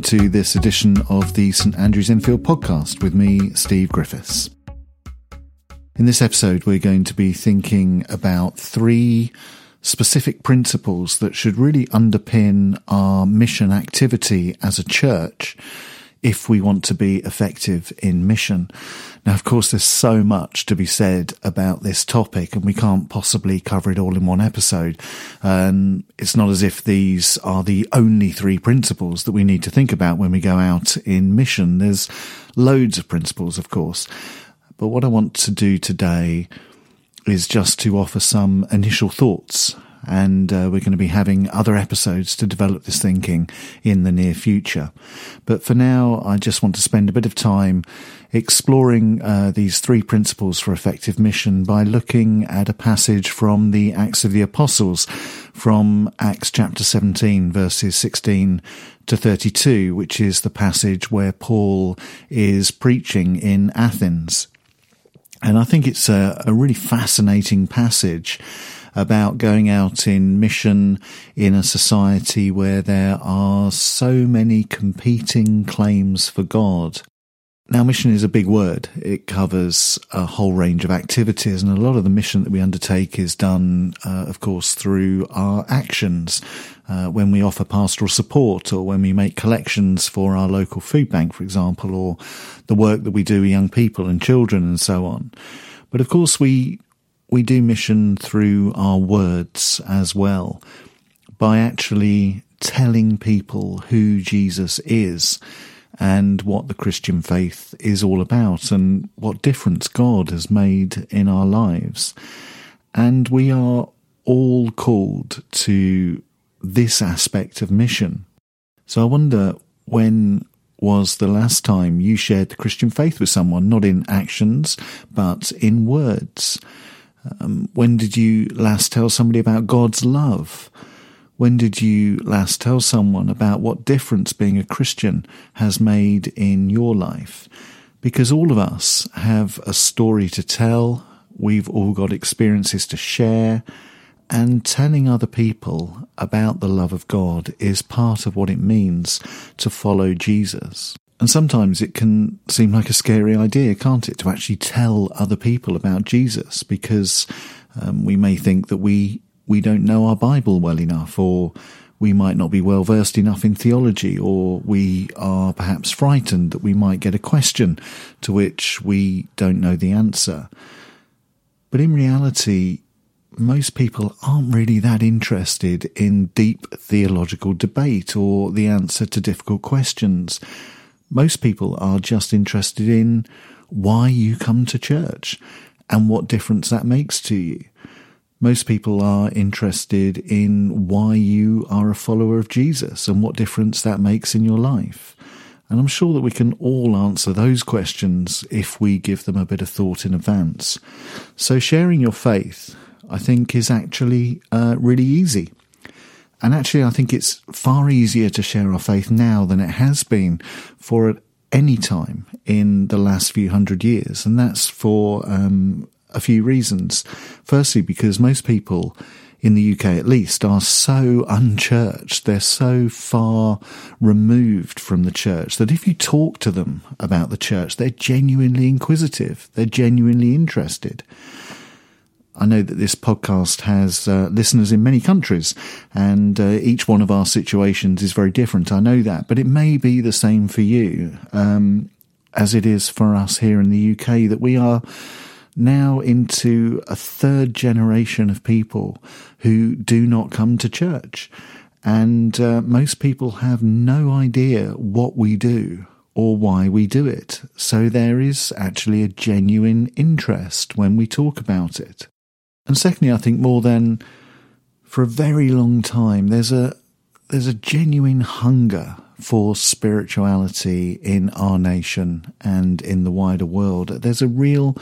to this edition of the St Andrews Enfield podcast with me, Steve Griffiths. In this episode, we're going to be thinking about three specific principles that should really underpin our mission activity as a church if we want to be effective in mission. Now, of course, there's so much to be said about this topic, and we can't possibly cover it all in one episode. Um, it's not as if these are the only three principles that we need to think about when we go out in mission. There's loads of principles, of course. But what I want to do today is just to offer some initial thoughts and uh, we're going to be having other episodes to develop this thinking in the near future. But for now, I just want to spend a bit of time exploring uh, these three principles for effective mission by looking at a passage from the Acts of the Apostles, from Acts chapter 17, verses 16 to 32, which is the passage where Paul is preaching in Athens. And I think it's a, a really fascinating passage about going out in mission in a society where there are so many competing claims for God. Now, mission is a big word. It covers a whole range of activities, and a lot of the mission that we undertake is done, uh, of course, through our actions. Uh, when we offer pastoral support, or when we make collections for our local food bank, for example, or the work that we do with young people and children, and so on. But of course, we we do mission through our words as well by actually telling people who Jesus is and what the Christian faith is all about and what difference God has made in our lives. And we are all called to this aspect of mission. So I wonder when was the last time you shared the Christian faith with someone, not in actions, but in words? Um, when did you last tell somebody about God's love? When did you last tell someone about what difference being a Christian has made in your life? Because all of us have a story to tell, we've all got experiences to share, and telling other people about the love of God is part of what it means to follow Jesus. And sometimes it can seem like a scary idea, can't it, to actually tell other people about Jesus because um, we may think that we we don't know our Bible well enough, or we might not be well versed enough in theology, or we are perhaps frightened that we might get a question to which we don't know the answer. But in reality, most people aren't really that interested in deep theological debate or the answer to difficult questions. Most people are just interested in why you come to church and what difference that makes to you. Most people are interested in why you are a follower of Jesus and what difference that makes in your life. And I'm sure that we can all answer those questions if we give them a bit of thought in advance. So sharing your faith, I think, is actually uh, really easy. And actually, I think it's far easier to share our faith now than it has been for any time in the last few hundred years. And that's for um, a few reasons. Firstly, because most people in the UK at least are so unchurched, they're so far removed from the church that if you talk to them about the church, they're genuinely inquisitive, they're genuinely interested. I know that this podcast has uh, listeners in many countries, and uh, each one of our situations is very different. I know that, but it may be the same for you um, as it is for us here in the UK. That we are now into a third generation of people who do not come to church, and uh, most people have no idea what we do or why we do it. So there is actually a genuine interest when we talk about it. And secondly, I think more than for a very long time, there's a there's a genuine hunger for spirituality in our nation and in the wider world. There's a real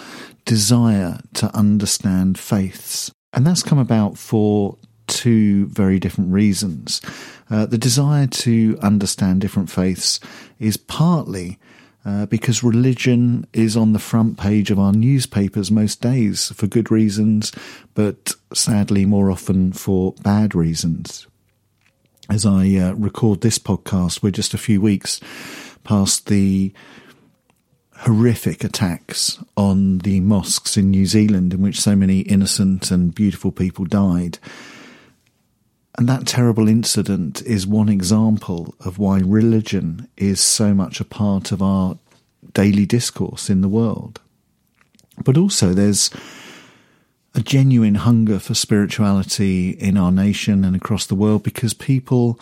desire to understand faiths. And that's come about for two very different reasons. Uh, the desire to understand different faiths is partly uh, because religion is on the front page of our newspapers most days for good reasons, but sadly more often for bad reasons. as I uh, record this podcast, we're just a few weeks past the horrific attacks on the mosques in New Zealand, in which so many innocent and beautiful people died. And that terrible incident is one example of why religion is so much a part of our daily discourse in the world. But also, there's a genuine hunger for spirituality in our nation and across the world because people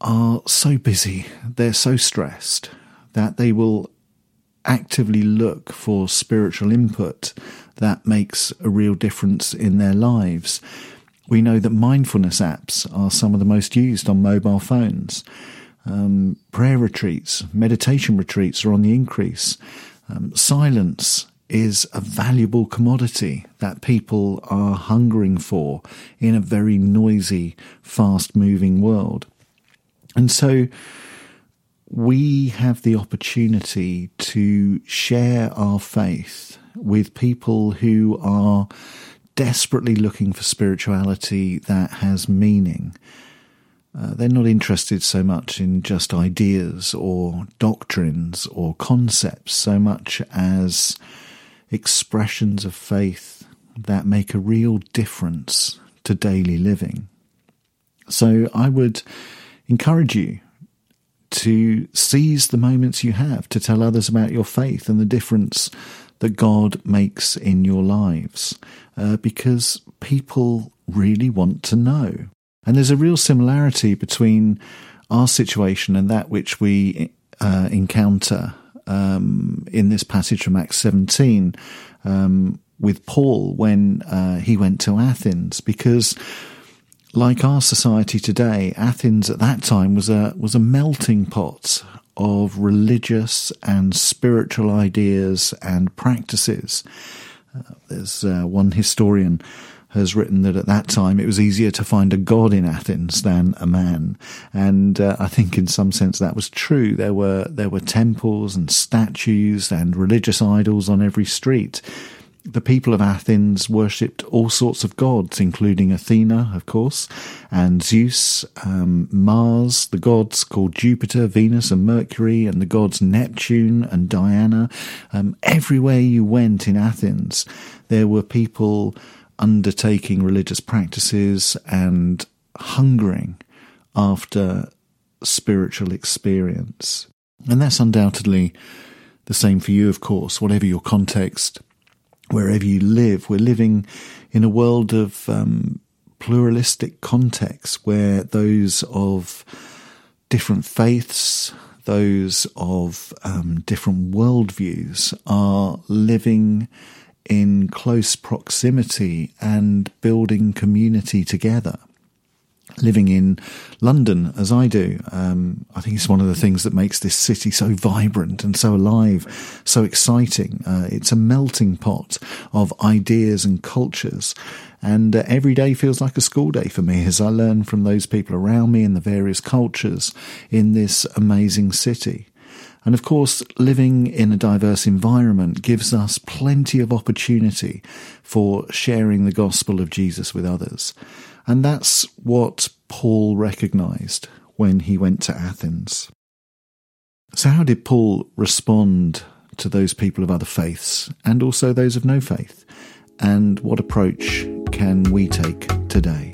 are so busy, they're so stressed that they will actively look for spiritual input that makes a real difference in their lives. We know that mindfulness apps are some of the most used on mobile phones. Um, prayer retreats, meditation retreats are on the increase. Um, silence is a valuable commodity that people are hungering for in a very noisy, fast moving world. And so we have the opportunity to share our faith with people who are desperately looking for spirituality that has meaning. Uh, they're not interested so much in just ideas or doctrines or concepts so much as expressions of faith that make a real difference to daily living. So I would encourage you to seize the moments you have to tell others about your faith and the difference that God makes in your lives uh, because people really want to know. And there's a real similarity between our situation and that which we uh, encounter um, in this passage from Acts 17 um, with Paul when uh, he went to Athens, because like our society today, Athens at that time was a was a melting pot of religious and spiritual ideas and practices. Uh, there's uh, one historian has written that at that time it was easier to find a god in Athens than a man, and uh, I think in some sense that was true. There were there were temples and statues and religious idols on every street the people of Athens worshipped all sorts of gods, including Athena, of course, and Zeus, um, Mars, the gods called Jupiter, Venus, and Mercury, and the gods Neptune and Diana. Um, everywhere you went in Athens, there were people undertaking religious practices and hungering after spiritual experience. And that's undoubtedly the same for you, of course, whatever your context wherever you live. We're living in a world of um, pluralistic contexts where those of different faiths, those of um, different worldviews are living in close proximity and building community together living in London as I do, um, I think it's one of the things that makes this city so vibrant and so alive, so exciting. Uh, it's a melting pot of ideas and cultures. And uh, every day feels like a school day for me as I learn from those people around me and the various cultures in this amazing city. And of course, living in a diverse environment gives us plenty of opportunity for sharing the gospel of Jesus with others. And that's what Paul recognized when he went to Athens. So, how did Paul respond to those people of other faiths and also those of no faith? And what approach can we take today?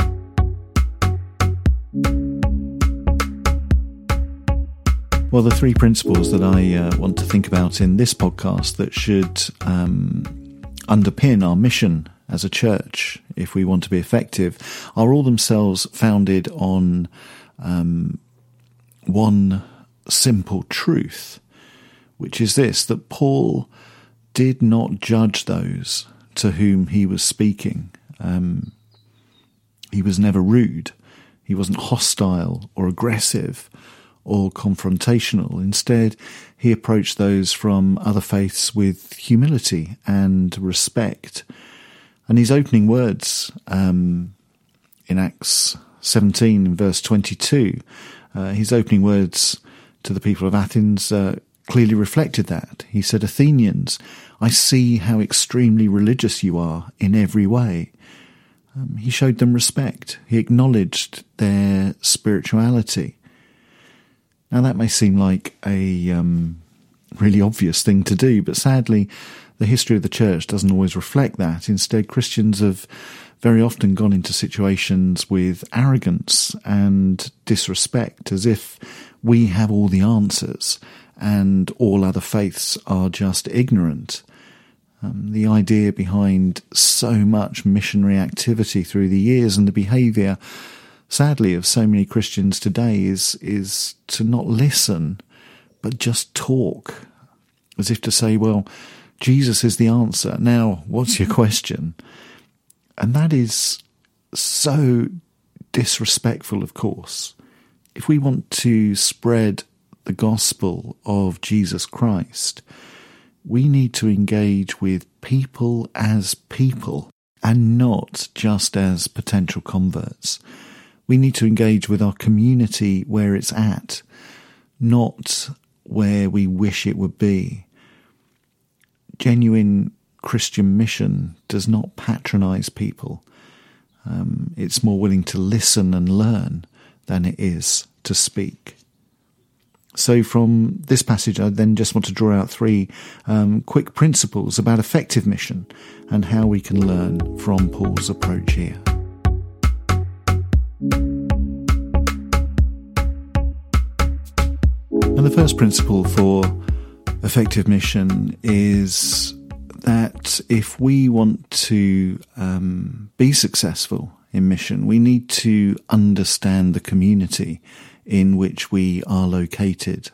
Well, the three principles that I uh, want to think about in this podcast that should um, underpin our mission as a church, if we want to be effective, are all themselves founded on um, one simple truth, which is this that Paul did not judge those to whom he was speaking. Um, he was never rude, he wasn't hostile or aggressive or confrontational. Instead, he approached those from other faiths with humility and respect and his opening words um, in Acts 17, verse 22, uh, his opening words to the people of Athens uh, clearly reflected that. He said, Athenians, I see how extremely religious you are in every way. Um, he showed them respect. He acknowledged their spirituality. Now, that may seem like a um, really obvious thing to do, but sadly, the history of the church doesn't always reflect that. Instead, Christians have very often gone into situations with arrogance and disrespect, as if we have all the answers and all other faiths are just ignorant. Um, the idea behind so much missionary activity through the years and the behaviour, sadly, of so many Christians today is is to not listen, but just talk, as if to say, "Well, Jesus is the answer. Now, what's your mm-hmm. question?" And that is so disrespectful, of course. If we want to spread the gospel of Jesus Christ, we need to engage with people as people and not just as potential converts. We need to engage with our community where it's at, not where we wish it would be. Genuine Christian mission does not patronize people. Um, it's more willing to listen and learn than it is to speak. So, from this passage, I then just want to draw out three um, quick principles about effective mission and how we can learn from Paul's approach here. And the first principle for effective mission is that if we want to um, be successful in mission, we need to understand the community in which we are located.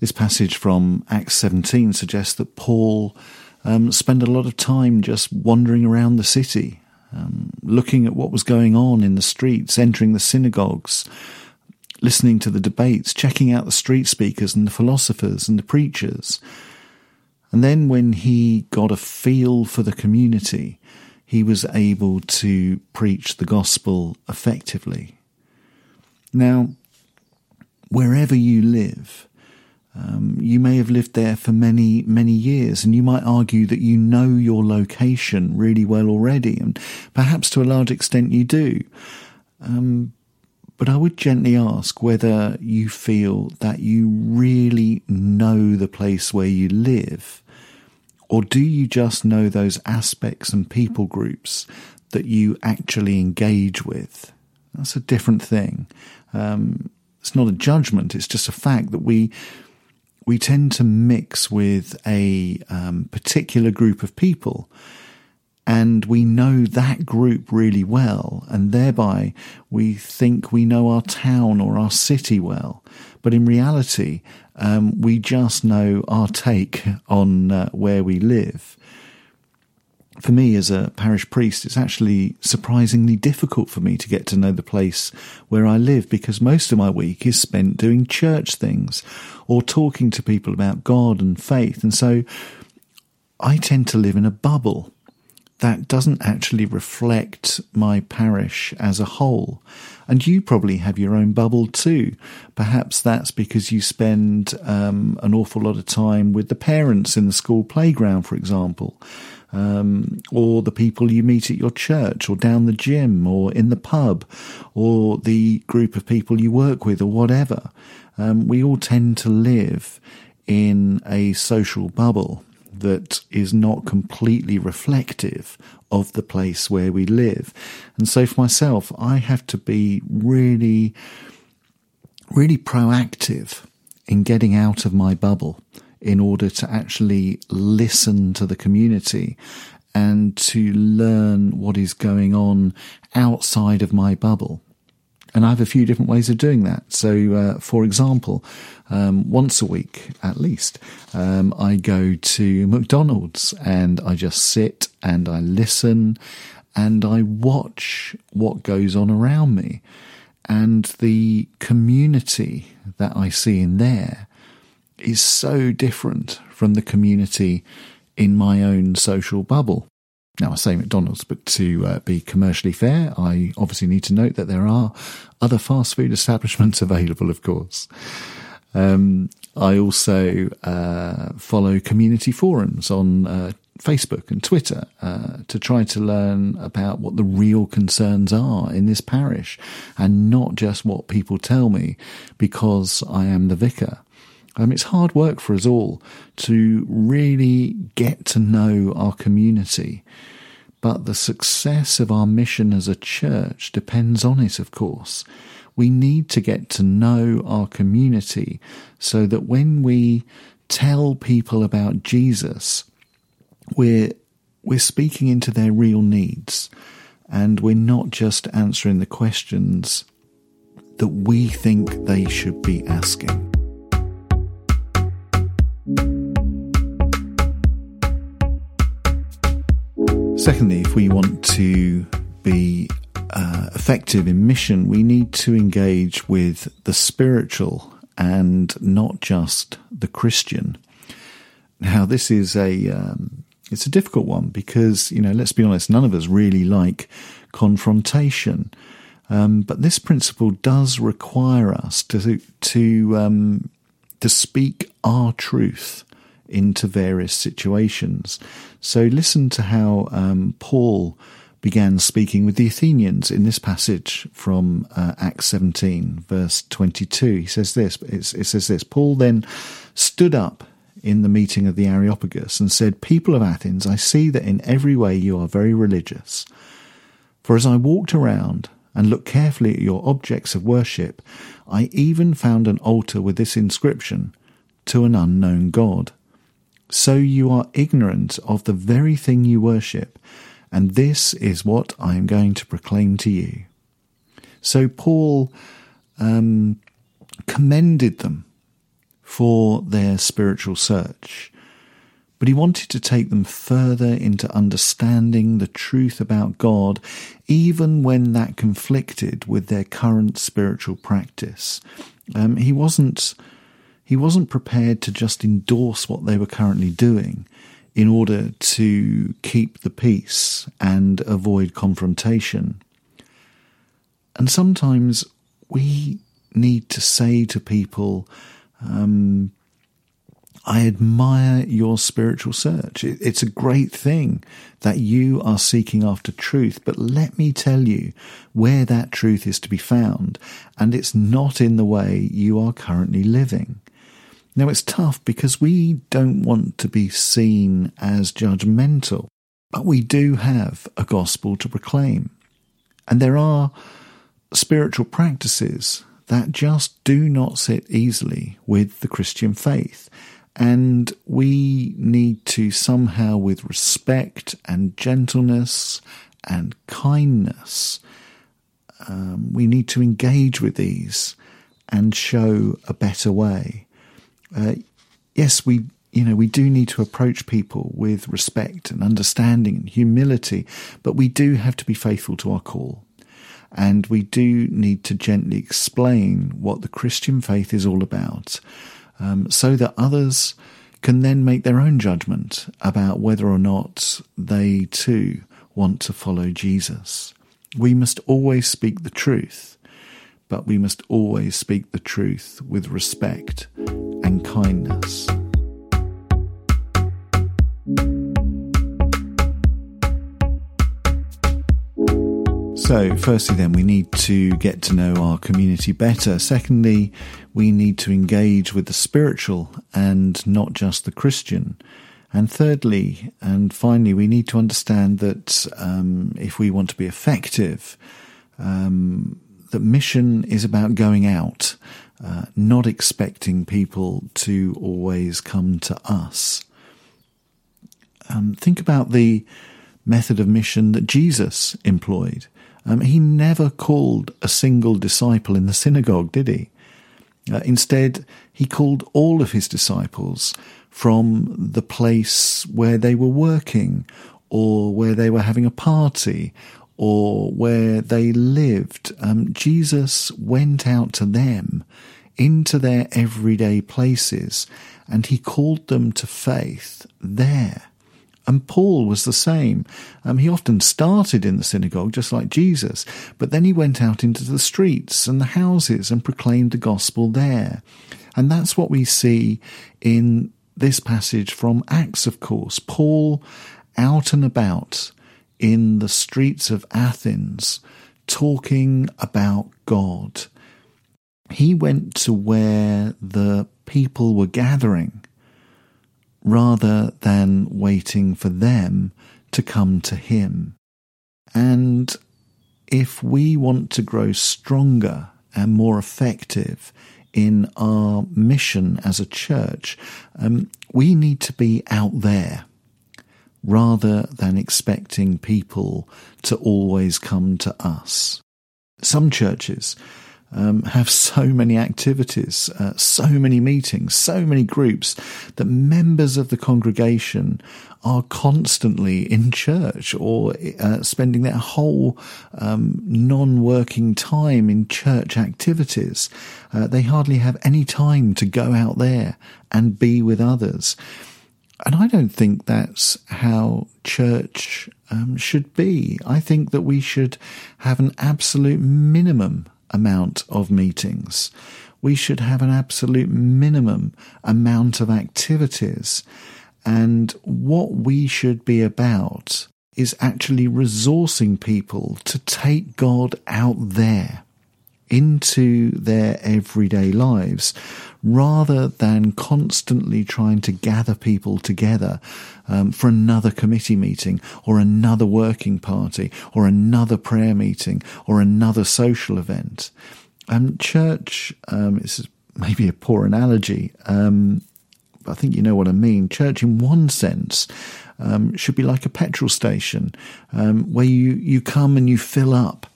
This passage from Acts 17 suggests that Paul um, spent a lot of time just wandering around the city, um, looking at what was going on in the streets, entering the synagogues, listening to the debates, checking out the street speakers and the philosophers and the preachers. And then when he got a feel for the community, he was able to preach the gospel effectively. Now, wherever you live. Um, you may have lived there for many, many years, and you might argue that you know your location really well already, and perhaps to a large extent you do. Um, but I would gently ask whether you feel that you really know the place where you live, or do you just know those aspects and people groups that you actually engage with? That's a different thing. Um, it's not a judgment. It's just a fact that we we tend to mix with a um, particular group of people, and we know that group really well, and thereby we think we know our town or our city well. But in reality, um, we just know our take on uh, where we live for me as a parish priest, it's actually surprisingly difficult for me to get to know the place where I live because most of my week is spent doing church things or talking to people about God and faith. And so I tend to live in a bubble that doesn't actually reflect my parish as a whole. And you probably have your own bubble too. Perhaps that's because you spend um, an awful lot of time with the parents in the school playground, for example um, or the people you meet at your church or down the gym or in the pub or the group of people you work with or whatever. Um, we all tend to live in a social bubble that is not completely reflective of the place where we live. And so for myself, I have to be really, really proactive in getting out of my bubble in order to actually listen to the community and to learn what is going on outside of my bubble. And I have a few different ways of doing that. So, uh, for example, um, once a week at least, um, I go to McDonald's and I just sit and I listen and I watch what goes on around me. And the community that I see in there is so different from the community in my own social bubble. Now, I say McDonald's, but to uh, be commercially fair, I obviously need to note that there are other fast food establishments available, of course. Um, I also uh, follow community forums on uh, Facebook and Twitter uh, to try to learn about what the real concerns are in this parish and not just what people tell me because I am the vicar. Um, it's hard work for us all to really get to know our community. But the success of our mission as a church depends on it, of course. We need to get to know our community so that when we tell people about Jesus, we're, we're speaking into their real needs and we're not just answering the questions that we think they should be asking. Secondly, if we want to be uh, effective in mission, we need to engage with the spiritual and not just the Christian. Now, this is a um, it's a difficult one because you know, let's be honest, none of us really like confrontation. Um, but this principle does require us to to um, to speak our truth into various situations. So listen to how um, Paul began speaking with the Athenians in this passage from uh, Acts 17, verse 22. He says this, it says this, Paul then stood up in the meeting of the Areopagus and said, People of Athens, I see that in every way you are very religious. For as I walked around and looked carefully at your objects of worship, I even found an altar with this inscription, To an unknown God. So you are ignorant of the very thing you worship, and this is what I am going to proclaim to you. So Paul um, commended them for their spiritual search, but he wanted to take them further into understanding the truth about God, even when that conflicted with their current spiritual practice. Um, he wasn't he wasn't prepared to just endorse what they were currently doing in order to keep the peace and avoid confrontation. And sometimes we need to say to people, um, I admire your spiritual search. It's a great thing that you are seeking after truth, but let me tell you where that truth is to be found, and it's not in the way you are currently living. Now, it's tough because we don't want to be seen as judgmental, but we do have a gospel to proclaim. And there are spiritual practices that just do not sit easily with the Christian faith. And we need to somehow, with respect and gentleness and kindness, um, we need to engage with these and show a better way. Uh, yes, we you know we do need to approach people with respect and understanding and humility, but we do have to be faithful to our call. And we do need to gently explain what the Christian faith is all about um, so that others can then make their own judgment about whether or not they too want to follow Jesus. We must always speak the truth, but we must always speak the truth with respect and kindness. So, firstly, then, we need to get to know our community better. Secondly, we need to engage with the spiritual and not just the Christian. And thirdly, and finally, we need to understand that um, if we want to be effective, um, that mission is about going out, uh, not expecting people to always come to us. Um, think about the method of mission that Jesus employed. Um, he never called a single disciple in the synagogue, did he? Uh, instead, he called all of his disciples from the place where they were working, or where they were having a party, or where they lived. Um, Jesus went out to them into their everyday places and he called them to faith there. And Paul was the same. Um, he often started in the synagogue, just like Jesus, but then he went out into the streets and the houses and proclaimed the gospel there. And that's what we see in this passage from Acts, of course. Paul out and about in the streets of Athens talking about God. He went to where the people were gathering rather than waiting for them to come to him. And if we want to grow stronger and more effective in our mission as a church, um, we need to be out there rather than expecting people to always come to us. Some churches um, have so many activities, uh, so many meetings, so many groups that members of the congregation are constantly in church or uh, spending their whole um, non working time in church activities. Uh, they hardly have any time to go out there and be with others. And I don't think that's how church um, should be. I think that we should have an absolute minimum amount of meetings. We should have an absolute minimum amount of activities. And what we should be about is actually resourcing people to take God out there into their everyday lives rather than constantly trying to gather people together um, for another committee meeting or another working party or another prayer meeting or another social event. Um, church um, is maybe a poor analogy. Um, I think you know what I mean. Church, in one sense, um, should be like a petrol station um, where you, you come and you fill up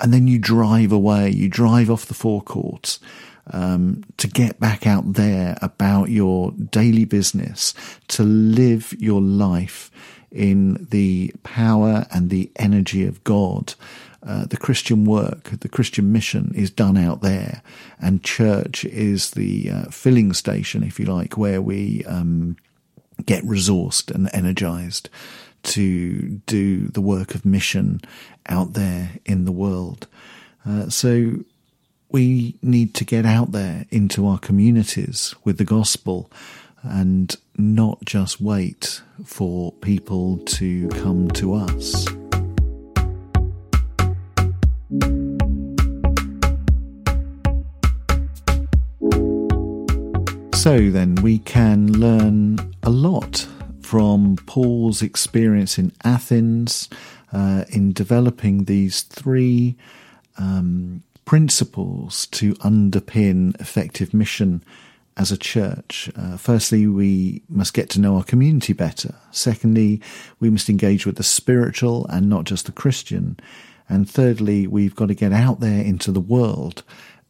and then you drive away. You drive off the forecourt um, to get back out there about your daily business, to live your life in the power and the energy of God. Uh, the Christian work, the Christian mission is done out there, and church is the uh, filling station, if you like, where we um, get resourced and energized to do the work of mission out there in the world. Uh, so we need to get out there into our communities with the gospel and not just wait for people to come to us. So then we can learn a lot from Paul's experience in Athens uh, in developing these three um, principles to underpin effective mission as a church. Uh, firstly, we must get to know our community better. Secondly, we must engage with the spiritual and not just the Christian. And thirdly, we've got to get out there into the world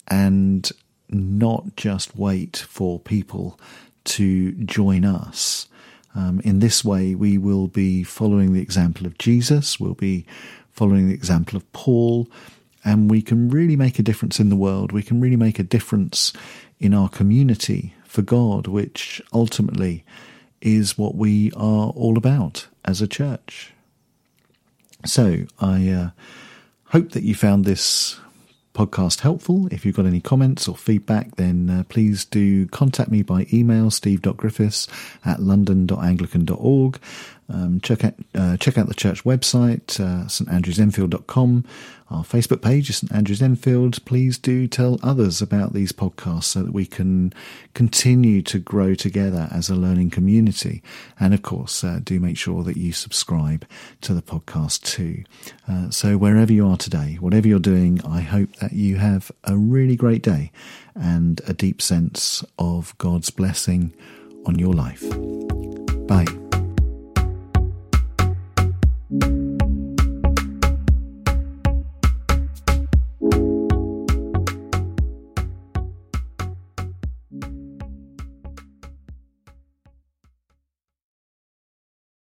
and not just wait for people to join us. Um, in this way, we will be following the example of Jesus, we'll be following the example of Paul, and we can really make a difference in the world. We can really make a difference in our community for God, which ultimately is what we are all about as a church. So I uh, hope that you found this podcast helpful. If you've got any comments or feedback, then uh, please do contact me by email, steve.griffiths at london.anglican.org. Um, check out uh, check out the church website, uh, standrewsenfield.com. Our Facebook page is St Andrews Enfield. Please do tell others about these podcasts so that we can continue to grow together as a learning community. And of course, uh, do make sure that you subscribe to the podcast too. Uh, so wherever you are today, whatever you're doing, I hope that you have a really great day and a deep sense of God's blessing on your life. Bye.